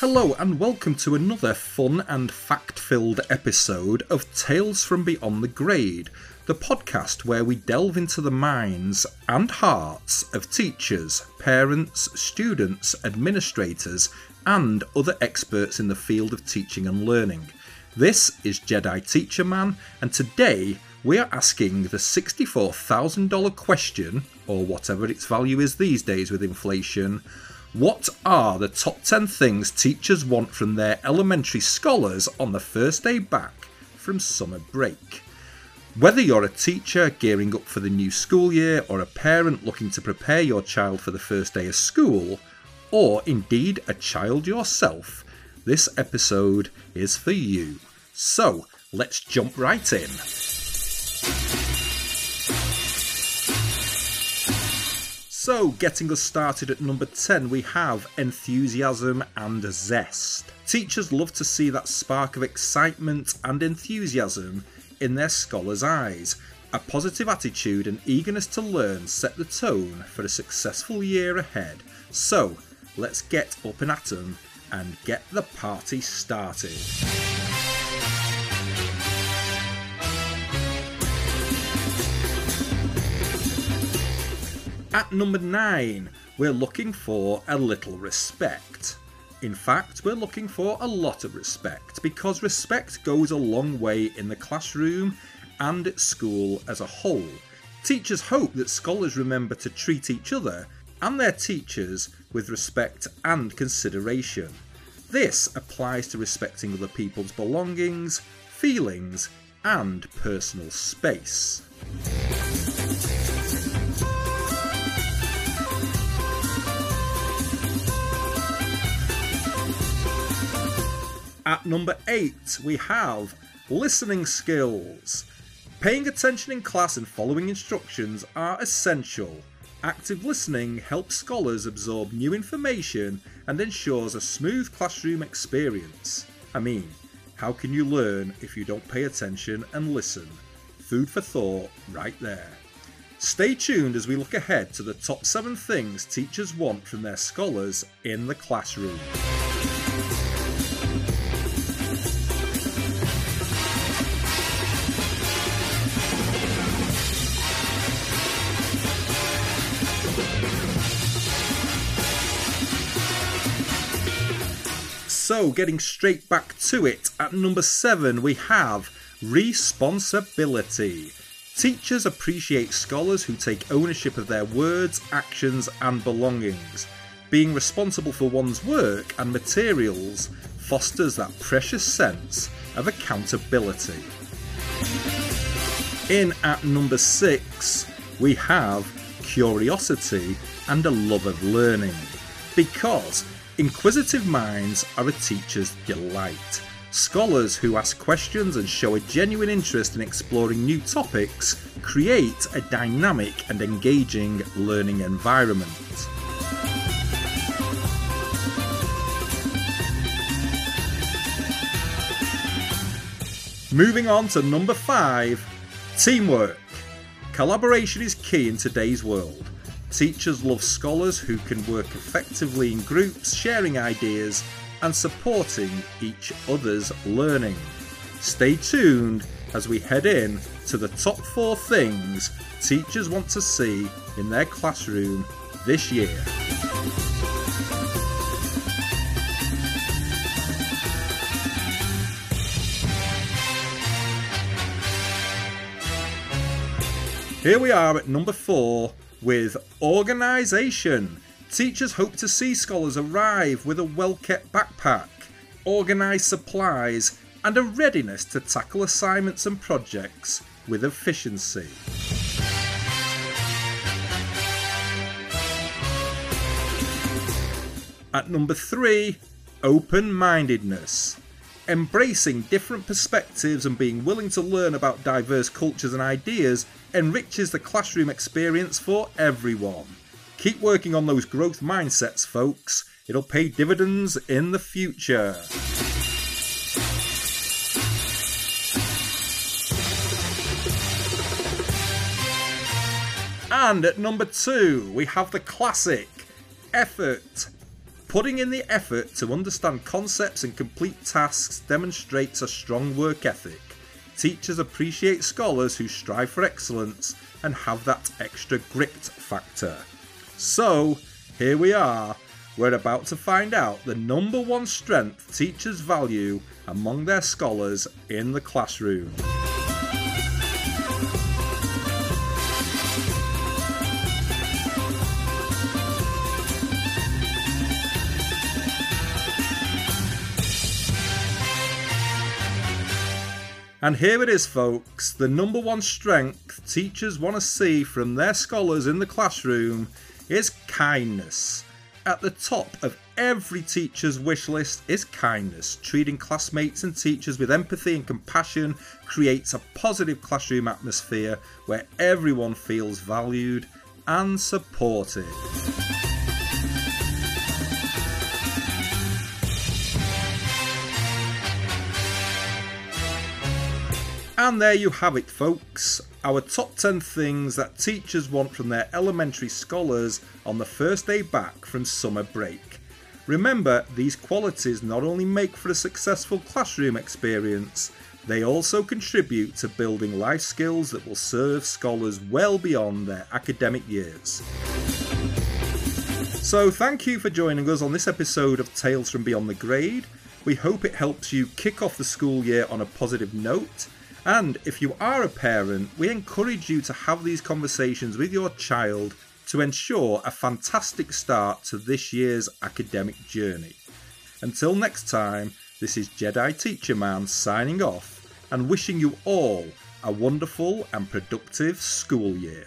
Hello, and welcome to another fun and fact filled episode of Tales from Beyond the Grade, the podcast where we delve into the minds and hearts of teachers, parents, students, administrators, and other experts in the field of teaching and learning. This is Jedi Teacher Man, and today we are asking the $64,000 question, or whatever its value is these days with inflation what are the top 10 things teachers want from their elementary scholars on the first day back from summer break? Whether you're a teacher gearing up for the new school year or a parent looking to prepare your child for the first day of school, or indeed a child yourself, this episode is for you. So, let's jump right in. So, getting us started at number 10, we have enthusiasm and zest. Teachers love to see that spark of excitement and enthusiasm in their scholars' eyes. A positive attitude and eagerness to learn set the tone for a successful year ahead. So, let's get up and at 'em and get the party started. At number 9, we're looking for a little respect. In fact, we're looking for a lot of respect because respect goes a long way in the classroom and at school as a whole. Teachers hope that scholars remember to treat each other and their teachers with respect and consideration. This applies to respecting other people's belongings, feelings, and personal space. At number 8, we have listening skills. Paying attention in class and following instructions are essential. Active listening helps scholars absorb new information and ensures a smooth classroom experience. I mean, how can you learn if you don't pay attention and listen? Food for thought right there. Stay tuned as we look ahead to the top 7 things teachers want from their scholars in the classroom. So, getting straight back to it, at number seven, we have responsibility. Teachers appreciate scholars who take ownership of their words, actions, and belongings. Being responsible for one's work and materials fosters that precious sense of accountability. In at number six, we have curiosity and a love of learning. Because Inquisitive minds are a teacher's delight. Scholars who ask questions and show a genuine interest in exploring new topics create a dynamic and engaging learning environment. Moving on to number five teamwork. Collaboration is key in today's world. Teachers love scholars who can work effectively in groups, sharing ideas and supporting each other's learning. Stay tuned as we head in to the top four things teachers want to see in their classroom this year. Here we are at number four with organisation. Teachers hope to see scholars arrive with a well kept backpack, organised supplies, and a readiness to tackle assignments and projects with efficiency. At number three, open mindedness. Embracing different perspectives and being willing to learn about diverse cultures and ideas enriches the classroom experience for everyone. Keep working on those growth mindsets, folks. It'll pay dividends in the future. And at number two, we have the classic effort. Putting in the effort to understand concepts and complete tasks demonstrates a strong work ethic. Teachers appreciate scholars who strive for excellence and have that extra grit factor. So, here we are. We're about to find out the number one strength teachers value among their scholars in the classroom. And here it is, folks the number one strength teachers want to see from their scholars in the classroom is kindness. At the top of every teacher's wish list is kindness. Treating classmates and teachers with empathy and compassion creates a positive classroom atmosphere where everyone feels valued and supported. And there you have it, folks. Our top 10 things that teachers want from their elementary scholars on the first day back from summer break. Remember, these qualities not only make for a successful classroom experience, they also contribute to building life skills that will serve scholars well beyond their academic years. So, thank you for joining us on this episode of Tales from Beyond the Grade. We hope it helps you kick off the school year on a positive note and if you are a parent, we encourage you to have these conversations with your child to ensure a fantastic start to this year's academic journey. Until next time, this is Jedi Teacher Man signing off and wishing you all a wonderful and productive school year.